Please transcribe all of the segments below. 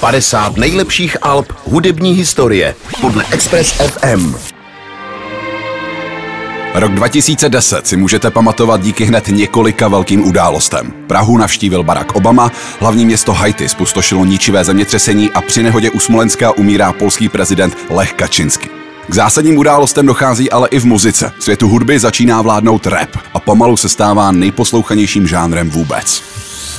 50 nejlepších alb hudební historie podle Express FM. Rok 2010 si můžete pamatovat díky hned několika velkým událostem. Prahu navštívil Barack Obama, hlavní město Haiti spustošilo ničivé zemětřesení a při nehodě u Smolenska umírá polský prezident Lech Kaczyński. K zásadním událostem dochází ale i v muzice. Světu hudby začíná vládnout rap a pomalu se stává nejposlouchanějším žánrem vůbec.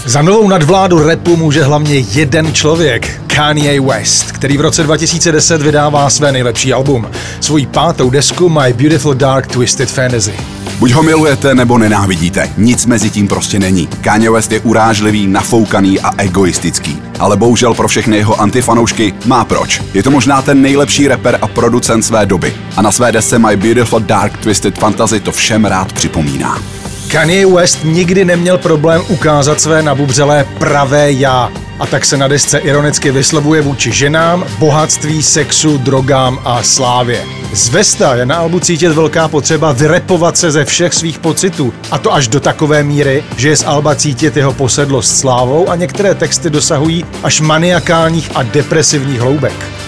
Za novou nadvládu repu může hlavně jeden člověk, Kanye West, který v roce 2010 vydává své nejlepší album, svoji pátou desku My Beautiful Dark Twisted Fantasy. Buď ho milujete nebo nenávidíte, nic mezi tím prostě není. Kanye West je urážlivý, nafoukaný a egoistický. Ale bohužel pro všechny jeho antifanoušky má proč. Je to možná ten nejlepší rapper a producent své doby. A na své desce My Beautiful Dark Twisted Fantasy to všem rád připomíná. Kanye West nikdy neměl problém ukázat své nabubřelé pravé já. A tak se na desce ironicky vyslovuje vůči ženám, bohatství, sexu, drogám a slávě. Z Vesta je na albu cítit velká potřeba vyrepovat se ze všech svých pocitů. A to až do takové míry, že je z alba cítit jeho posedlost slávou a některé texty dosahují až maniakálních a depresivních hloubek.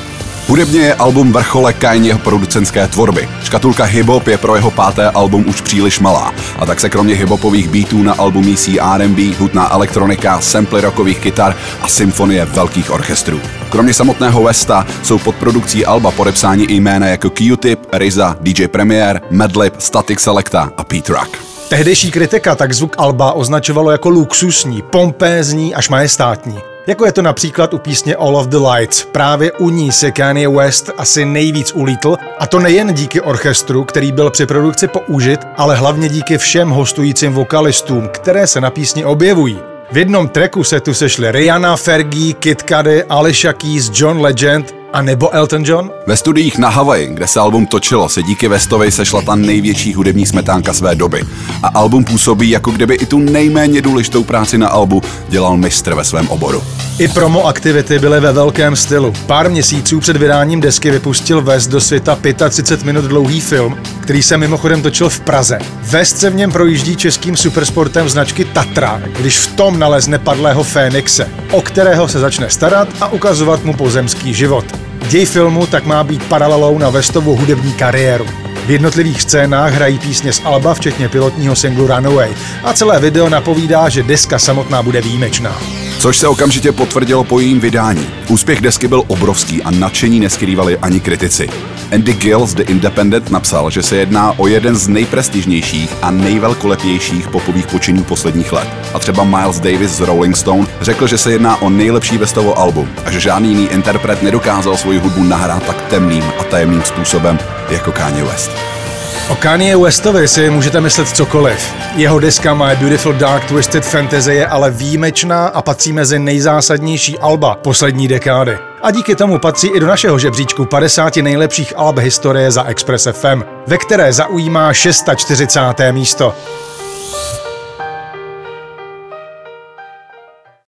Hudebně je album vrchole Kanyeho producentské tvorby. Škatulka hip-hop je pro jeho páté album už příliš malá a tak se kromě hip-hopových beatů na albu mísí R&B, hudná elektronika, samply rockových kytar a symfonie velkých orchestrů. Kromě samotného Westa jsou pod produkcí alba podepsáni i jména jako Q-Tip, Riza, DJ Premier, Madlib, Static Selecta a Pete Rock. Tehdejší kritika tak zvuk Alba označovalo jako luxusní, pompézní až majestátní. Jako je to například u písně All of the Lights. Právě u ní se Kanye West asi nejvíc ulítl a to nejen díky orchestru, který byl při produkci použit, ale hlavně díky všem hostujícím vokalistům, které se na písni objevují. V jednom tracku se tu sešly Rihanna, Fergie, Kid Cudi, Alicia Keys, John Legend a nebo Elton John? Ve studiích na Havaji, kde se album točilo, se díky Westovi sešla ta největší hudební smetánka své doby. A album působí, jako kdyby i tu nejméně důležitou práci na albu dělal mistr ve svém oboru. I promo aktivity byly ve velkém stylu. Pár měsíců před vydáním desky vypustil West do světa 35 minut dlouhý film, který se mimochodem točil v Praze. West se v něm projíždí českým supersportem značky Tatra, když v tom nalezne padlého Fénixe, o kterého se začne starat a ukazovat mu pozemský život. Děj filmu tak má být paralelou na Westovu hudební kariéru. V jednotlivých scénách hrají písně z Alba, včetně pilotního singlu Runaway. A celé video napovídá, že deska samotná bude výjimečná. Což se okamžitě potvrdilo po jejím vydání. Úspěch desky byl obrovský a nadšení neskrývali ani kritici. Andy Gill z The Independent napsal, že se jedná o jeden z nejprestižnějších a nejvelkolepějších popových počinů posledních let. A třeba Miles Davis z Rolling Stone řekl, že se jedná o nejlepší Westovo album a že žádný jiný interpret nedokázal svoji hudbu nahrát tak temným a tajemným způsobem jako Kanye West. O Kanye Westovi si můžete myslet cokoliv. Jeho deska My Beautiful Dark Twisted Fantasy je ale výjimečná a patří mezi nejzásadnější alba poslední dekády. A díky tomu patří i do našeho žebříčku 50 nejlepších alb historie za Express FM, ve které zaujímá 640. místo.